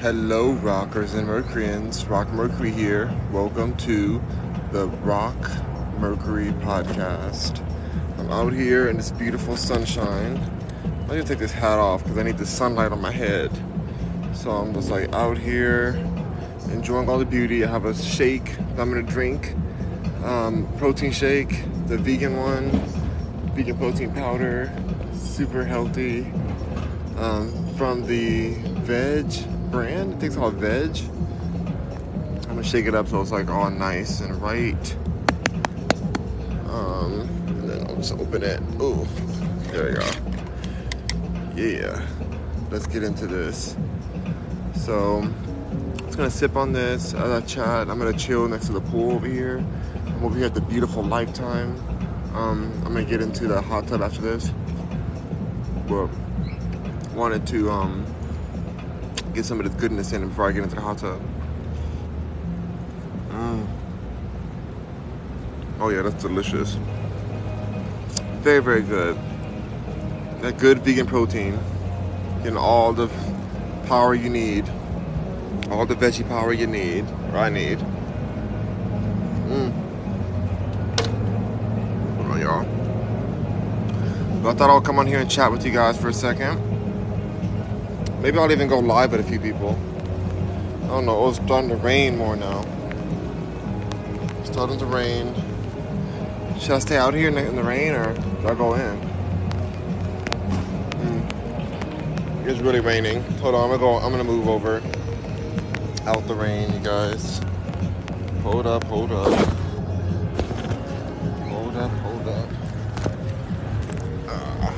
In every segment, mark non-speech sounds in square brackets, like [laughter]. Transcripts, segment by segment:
Hello, rockers and Mercuryans. Rock Mercury here. Welcome to the Rock Mercury podcast. I'm out here in this beautiful sunshine. I'm gonna take this hat off because I need the sunlight on my head. So I'm just like out here enjoying all the beauty. I have a shake I'm gonna drink. Um, protein shake, the vegan one, vegan protein powder, super healthy. Um, from the Veg brand. I think it's called Veg. I'm gonna shake it up so it's like all nice and right. Um, and then I'll just open it. Oh, there we go. Yeah, let's get into this. So, I'm just gonna sip on this as I chat. I'm gonna chill next to the pool over here. I'm over here at the beautiful Lifetime. Um, I'm gonna get into the hot tub after this. But wanted to um, get some of this goodness in before I get into the hot tub. Mm. Oh yeah, that's delicious. Very, very good. That good vegan protein. Getting all the power you need. All the veggie power you need, or I need. Mm. Oh, y'all. But I thought I'll come on here and chat with you guys for a second. Maybe I'll even go live with a few people. I don't know. It's starting to rain more now. It's starting to rain. Should I stay out here in the, in the rain or should I go in? Mm. It's really raining. Hold on, I'm gonna go. I'm gonna move over out the rain, you guys. Hold up, hold up. Hold up, hold up. Ah.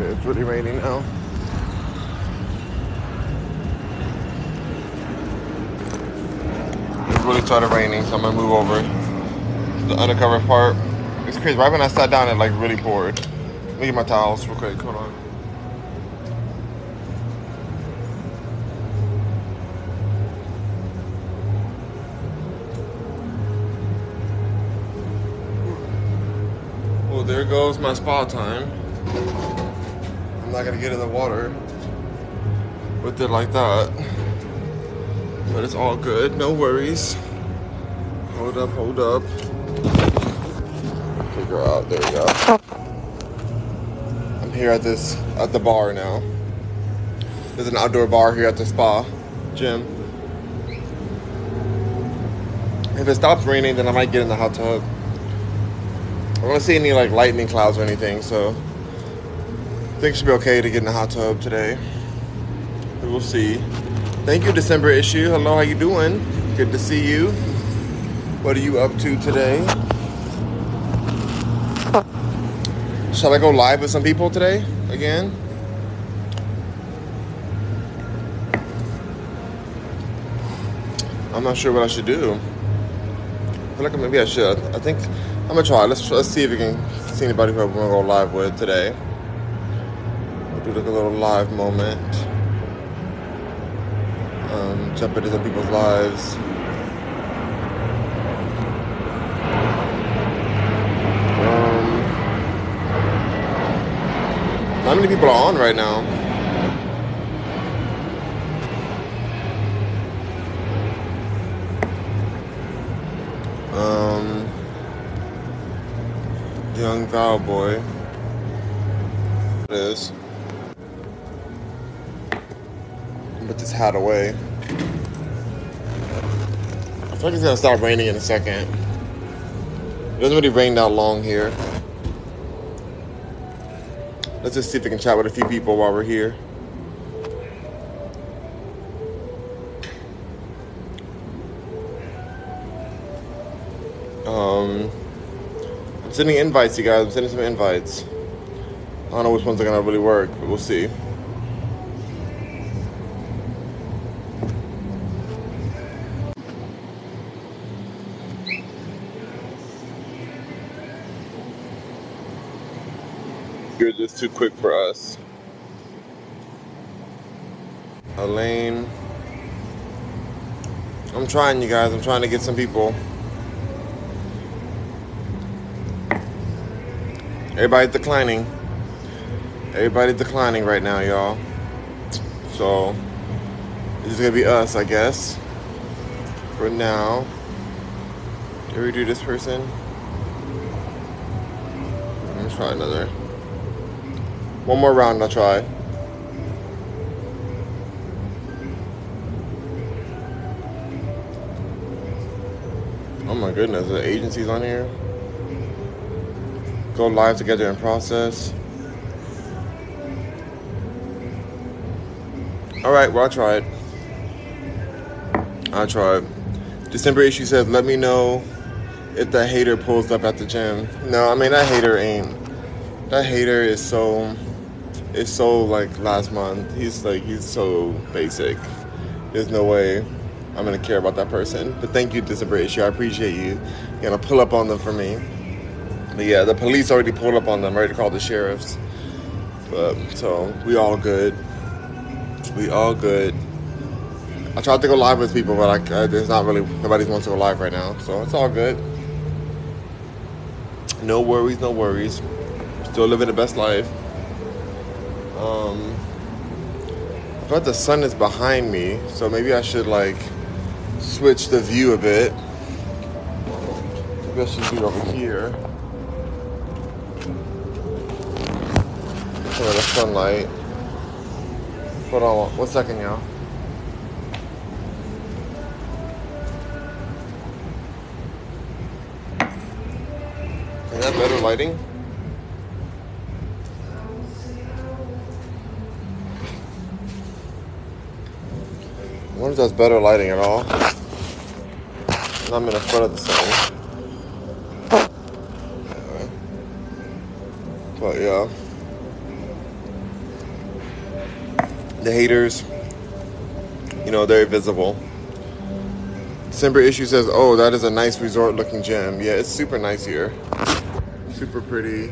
it's really raining now. Really started raining, so I'm gonna move over the undercover part. It's crazy. Right when I sat down, it like really poured. Let me get my towels real quick. Hold on. Well, there goes my spa time. I'm not gonna get in the water with it like that. But it's all good, no worries. Hold up, hold up. Take her out, there we go. Oh. I'm here at this, at the bar now. There's an outdoor bar here at the spa gym. If it stops raining, then I might get in the hot tub. I don't see any like lightning clouds or anything, so I think it should be okay to get in the hot tub today. We'll see. Thank you, December issue. Hello, how you doing? Good to see you. What are you up to today? Shall I go live with some people today again? I'm not sure what I should do. I feel like maybe I should. I think I'm gonna try. Let's let's see if we can see anybody who I want to go live with today. We'll do like a little live moment. Um, into some people's lives. Um, not many people are on right now. Um, young Valboy. It is. Put this hat away. I like it's gonna start raining in a second. It doesn't really rain that long here. Let's just see if we can chat with a few people while we're here. Um, I'm sending invites, you guys. I'm sending some invites. I don't know which ones are gonna really work, but we'll see. Too quick for us. Elaine. I'm trying, you guys. I'm trying to get some people. Everybody declining. Everybody declining right now, y'all. So It's just gonna be us, I guess. For now. Did we do this person? Let's try another. One more round, I'll try. Oh my goodness, the agencies on here. Go live together in process. All right, well, it. I'll try it. December issue says, let me know if that hater pulls up at the gym. No, I mean, that hater ain't. That hater is so, is so like last month. He's like, he's so basic. There's no way I'm gonna care about that person. But thank you, December issue. I appreciate you. You're gonna pull up on them for me. But yeah, the police already pulled up on them, ready to call the sheriffs. But so we all good. We all good. I tried to go live with people, but I, uh, there's not really nobody wants to go live right now, so it's all good. No worries, no worries. Still living the best life. Um, I thought the sun is behind me, so maybe I should like switch the view a bit. Maybe I should do it over here. Some of the sunlight. Hold on one second, y'all. Is that better lighting? If that's better lighting at all. I'm in the front of the sun. But yeah. The haters, you know, they're visible. December issue says, oh, that is a nice resort looking gym. Yeah, it's super nice here. Super pretty.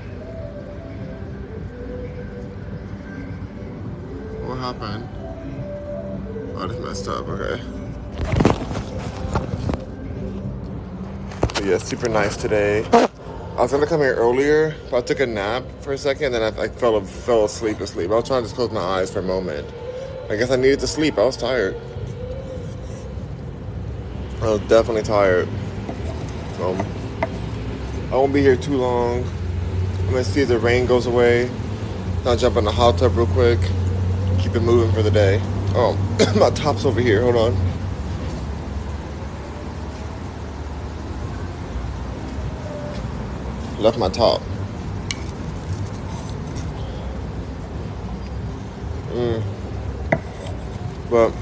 Up. Okay. But yeah, super nice today. I was gonna come here earlier, but I took a nap for a second, then I, I fell fell asleep asleep. I was trying to just close my eyes for a moment. I guess I needed to sleep. I was tired. I was definitely tired. Um, I won't be here too long. I'm gonna see if the rain goes away. I'll jump in the hot tub real quick. Keep it moving for the day. Oh, [coughs] my top's over here. Hold on. Left my top. Mm. But,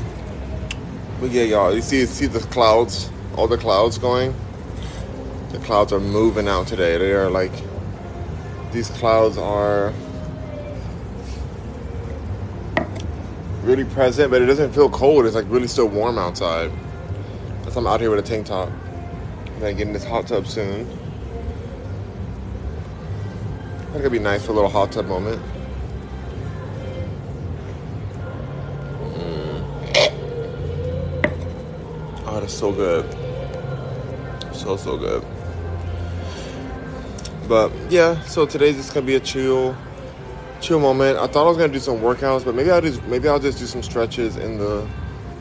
but yeah, y'all. You see, see the clouds, all the clouds going. The clouds are moving out today. They are like, these clouds are really present, but it doesn't feel cold. It's like really still warm outside. That's I'm out here with a tank top. I'm gonna get in this hot tub soon. I think it'd be nice for a little hot tub moment. Mm. Oh, that's so good. So, so good. But yeah, so today's just gonna be a chill, chill moment. I thought I was gonna do some workouts, but maybe I'll just maybe I'll just do some stretches in the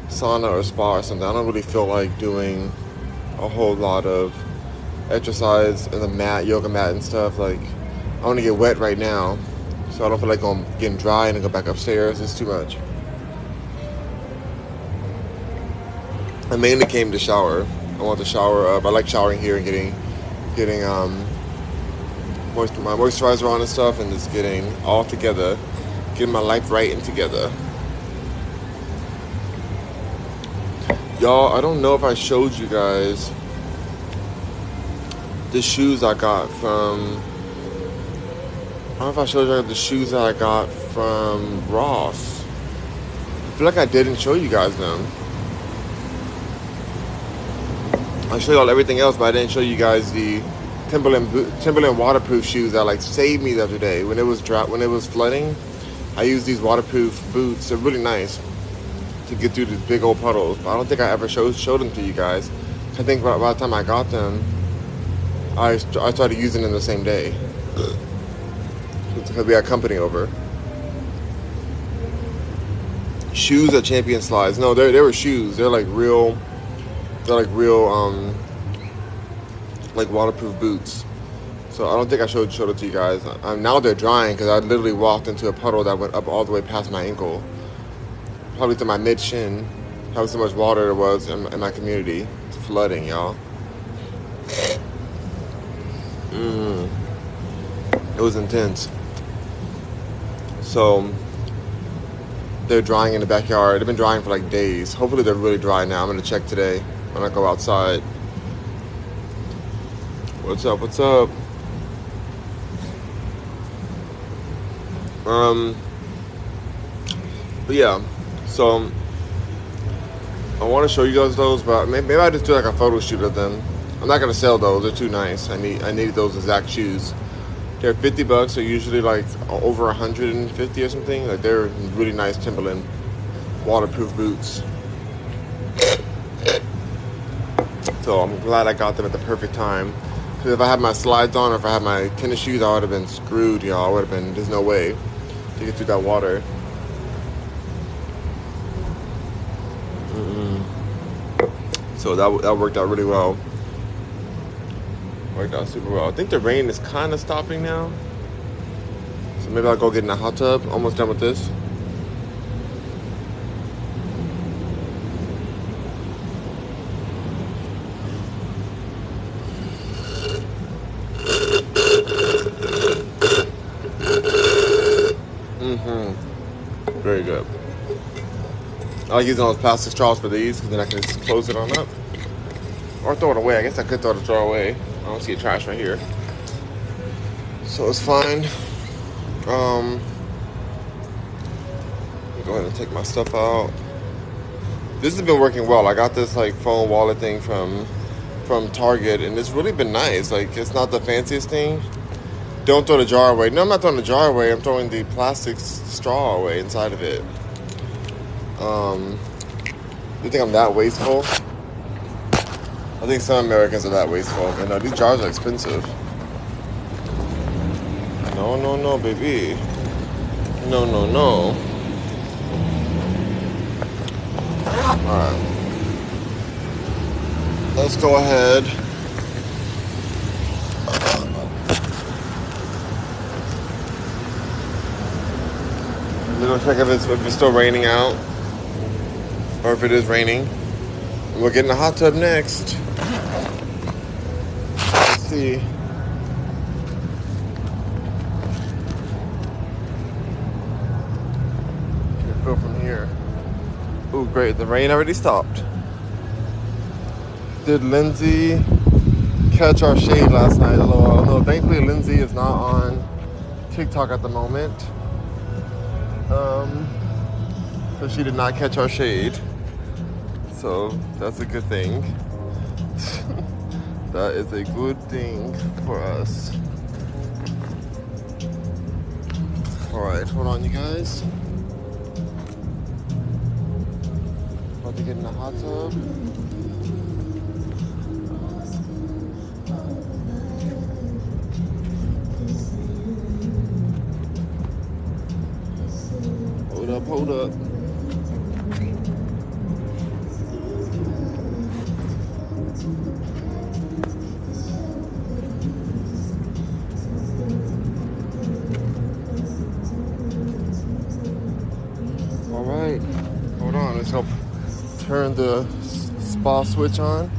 sauna or spa or something. I don't really feel like doing a whole lot of exercise in the mat, yoga mat and stuff. Like I want to get wet right now, so I don't feel like I'm getting dry and then go back upstairs. It's too much. I mainly came to shower. I want to shower up. I like showering here and getting, getting um, moist, my moisturizer on and stuff, and just getting all together, getting my life right and together. Y'all, I don't know if I showed you guys the shoes I got from. I don't know if I showed you guys the shoes that I got from Ross. I feel like I didn't show you guys them. I showed y'all everything else, but I didn't show you guys the Timberland Timberland waterproof shoes that like saved me the other day when it was drought when it was flooding. I used these waterproof boots. They're really nice to get through these big old puddles. But I don't think I ever showed showed them to you guys. I think by, by the time I got them, I I started using them the same day because we had company over. shoes at Champion Slides. No, they they were shoes. They're like real. They're like real, um, like waterproof boots. So I don't think I showed showed it to you guys. Um, now they're drying because I literally walked into a puddle that went up all the way past my ankle, probably to my mid shin. How so much water there was in, in my community. It's flooding, y'all. Mm. It was intense. So they're drying in the backyard. They've been drying for like days. Hopefully they're really dry now. I'm gonna check today when I go outside. What's up? What's up? Um. But yeah, so I want to show you guys those, but maybe, I just do like a photo shoot of them. I'm not gonna sell those; they're too nice. I need I need those exact shoes. They're 50 bucks. They're usually like over 150 or something. Like they're really nice Timberland waterproof boots. So I'm glad I got them at the perfect time. Because if I had my slides on or if I had my tennis shoes, I would have been screwed, y'all. I would have been, there's no way to get through that water. Mm-mm. So that, that worked out really well. Worked out super well. I think the rain is kind of stopping now. So maybe I'll go get in a hot tub. Almost done with this. Mm-hmm. Very good. I like using those plastic straws for these because then I can just close it on up. Or throw it away. I guess I could throw the straw away. I don't see a trash right here. So it's fine. Um, go ahead and take my stuff out. This has been working well. I got this like phone wallet thing from from Target, and it's really been nice. Like it's not the fanciest thing. Don't throw the jar away. No, I'm not throwing the jar away. I'm throwing the plastic straw away inside of it. Um, you think I'm that wasteful? I think some Americans are that wasteful. And uh, these jars are expensive. No, no, no, baby. No, no, no. Alright. Let's go ahead. Gonna check if it's, if it's still raining out. Or if it is raining. We'll get in the hot tub next. Let's see. Go from here. Oh, great. The rain already stopped. Did Lindsay catch our shade last night? LOL. No, thankfully Lindsay is not on TikTok at the moment. Um, so she did not catch our shade. So that's a good thing. [laughs] that is a good thing for us. Alright, hold on, you guys. About to get in the hot tub. Hold up. All right, hold on. Let's help turn the spa switch on.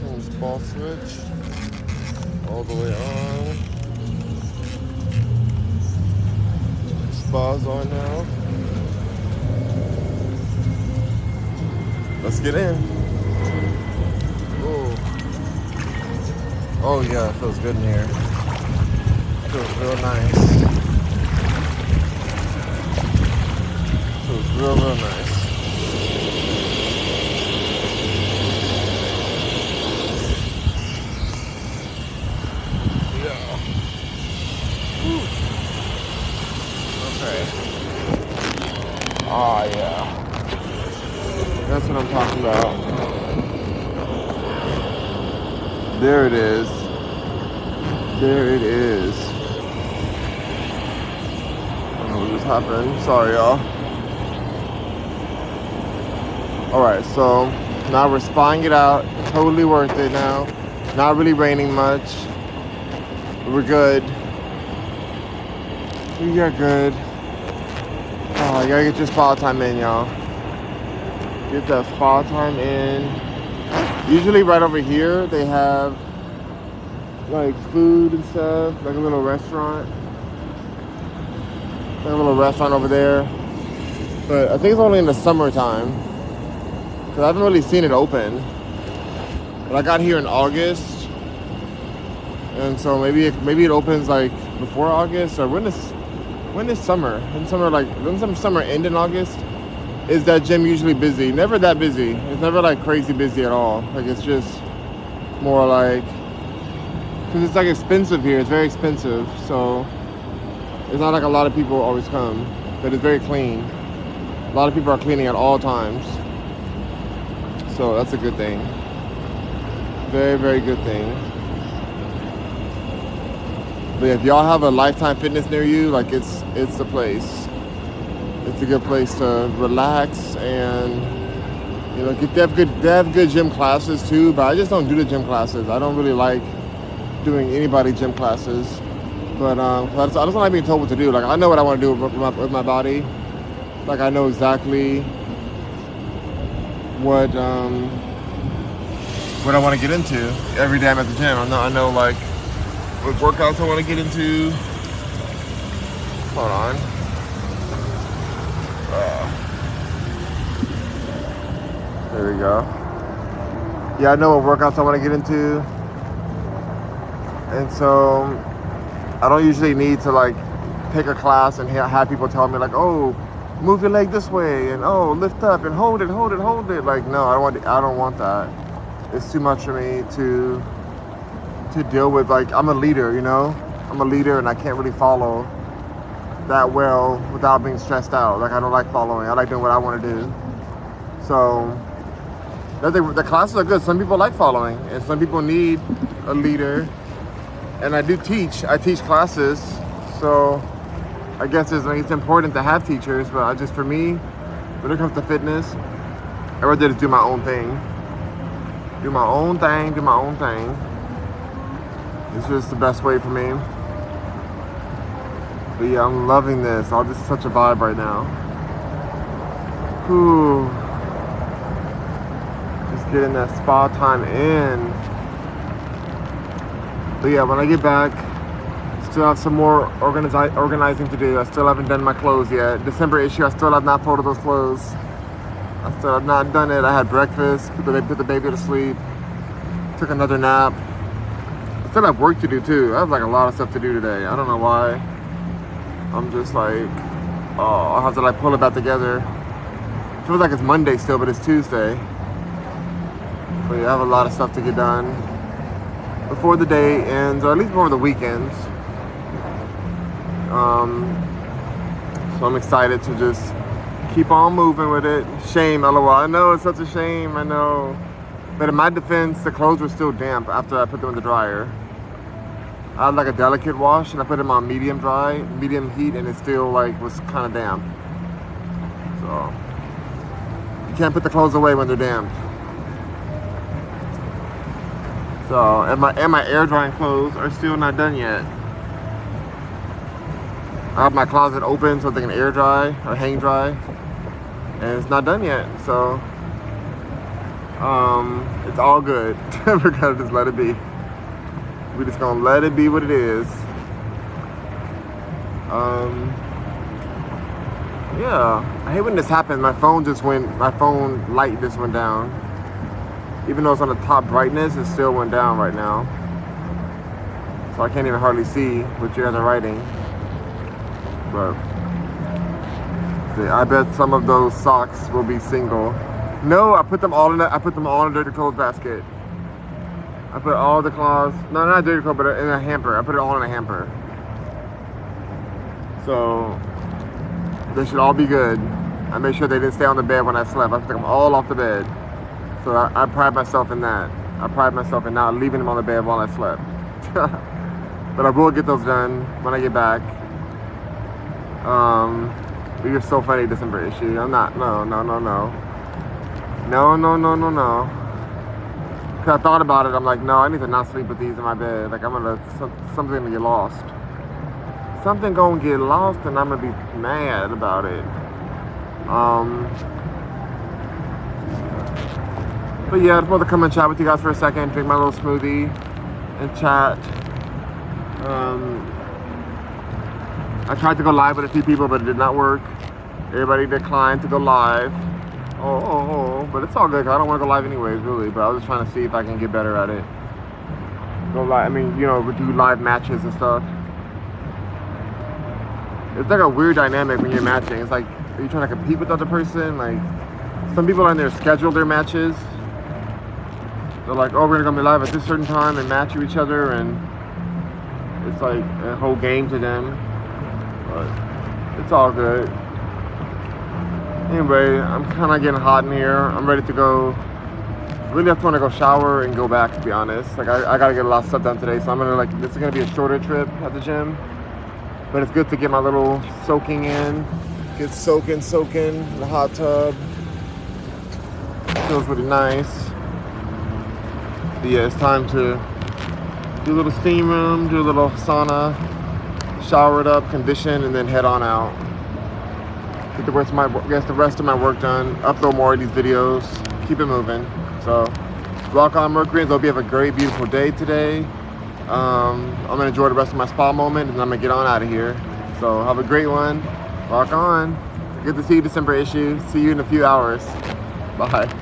Turn the spa switch all the way on. Spa's on now. Let's get in. Oh. Oh yeah, it feels good in here. Feels real nice. Feels real, real nice. Yeah. Okay. Ah, yeah. That's what I'm talking about. There it is. There it is. I don't know what just happened. Sorry, y'all. Alright, so now we're spying it out. Totally worth it now. Not really raining much. We're good. We are good. Oh, you gotta get your spa time in, y'all. Get that spa time in. Usually right over here they have like food and stuff, like a little restaurant. Like a little restaurant over there. But I think it's only in the summertime. Cause I haven't really seen it open. But I got here in August. And so maybe it, maybe it opens like before August or when is when is summer? When summer like when some summer end in August? Is that gym usually busy? Never that busy. It's never like crazy busy at all. Like it's just more like because it's like expensive here. It's very expensive, so it's not like a lot of people always come, but it's very clean. A lot of people are cleaning at all times, so that's a good thing. Very, very good thing. But if y'all have a Lifetime Fitness near you, like it's it's the place. It's a good place to relax and you know they have good they have good gym classes too. But I just don't do the gym classes. I don't really like doing anybody gym classes. But um, I just, I just don't like being told what to do. Like I know what I want to do with my, with my body. Like I know exactly what um, what I want to get into every day I'm at the gym. I know I know like what workouts I want to get into. Hold on. There we go. Yeah, I know what workouts I want to get into. And so I don't usually need to like take a class and have people tell me like, oh, move your leg this way and oh, lift up and hold it, hold it, hold it. Like, no, I don't want. I don't want that. It's too much for me to to deal with. Like, I'm a leader, you know. I'm a leader and I can't really follow that well without being stressed out. Like, I don't like following. I like doing what I want to do. So the, classes are good. Some people like following, and some people need a leader and I do teach. I teach classes, so I guess it's, it's important to have teachers. But I just, for me, when it comes to fitness, I rather just do my own thing. Do my own thing. Do my own thing. It's just the best way for me. But yeah, I'm loving this. All is such a vibe right now. Whew. Getting that spa time in. But yeah, when I get back, still have some more organizi- organizing to do. I still haven't done my clothes yet. December issue, I still have not folded those clothes. I still have not done it. I had breakfast, put the, put the baby to sleep, took another nap. I still have work to do too. I have like a lot of stuff to do today. I don't know why. I'm just like, oh, I'll have to like pull it back together. It feels like it's Monday still, but it's Tuesday. I have a lot of stuff to get done before the day ends, or at least before the weekends. Um, so I'm excited to just keep on moving with it. Shame, lol. I know it's such a shame. I know. But in my defense, the clothes were still damp after I put them in the dryer. I had like a delicate wash and I put them on medium dry, medium heat, and it still like was kind of damp. So you can't put the clothes away when they're damp. So, and my, and my air drying clothes are still not done yet. I have my closet open so they can air dry or hang dry. And it's not done yet. So, um, it's all good. [laughs] We're gonna just let it be. We're just gonna let it be what it is. Um, yeah, I hate when this happens. My phone just went, my phone light just went down even though it's on the top brightness, it still went down right now. So I can't even hardly see what you guys are writing. But see, I bet some of those socks will be single. No, I put them all in I put them all in a dirty clothes basket. I put all the clothes, no, not dirty clothes, but in a hamper. I put it all in a hamper. So they should all be good. I made sure they didn't stay on the bed when I slept. I took them all off the bed. So I, I, pride myself in that. I pride myself in not leaving them on the bed while I slept. [laughs] but I will get those done when I get back. Um, you're so funny, December issue. I'm not. No, no, no, no. No, no, no, no, no. Cause I thought about it. I'm like, no, I need to not sleep with these in my bed. Like I'm gonna something gonna get lost. Something gonna get lost, and I'm gonna be mad about it. Um. But yeah, I just wanted to come and chat with you guys for a second, drink my little smoothie, and chat. Um, I tried to go live with a few people, but it did not work. Everybody declined to go live. Oh, oh, oh, but it's all good. I don't want to go live anyways, really. But I was just trying to see if I can get better at it. Go live. I mean, you know, we do live matches and stuff. It's like a weird dynamic when you're matching. It's like, are you trying to compete with the other person? Like, some people on there schedule their matches. They're like, oh, we're gonna be live at this certain time and match you each other, and it's like a whole game to them. But it's all good. Anyway, I'm kind of getting hot in here. I'm ready to go. Really, I just want to go shower and go back. To be honest, like I, I gotta get a lot of stuff done today, so I'm gonna like this is gonna be a shorter trip at the gym. But it's good to get my little soaking in, get soaking, soaking in the hot tub. Feels really nice. But yeah, it's time to do a little steam room, do a little sauna, shower it up, condition, and then head on out get the rest of my get the rest of my work done, upload more of these videos, keep it moving. So rock on Mercury, hope you have a great, beautiful day today. Um, I'm gonna enjoy the rest of my spa moment and I'm gonna get on out of here. So have a great one. Rock on. Good to see you December issue. See you in a few hours. Bye.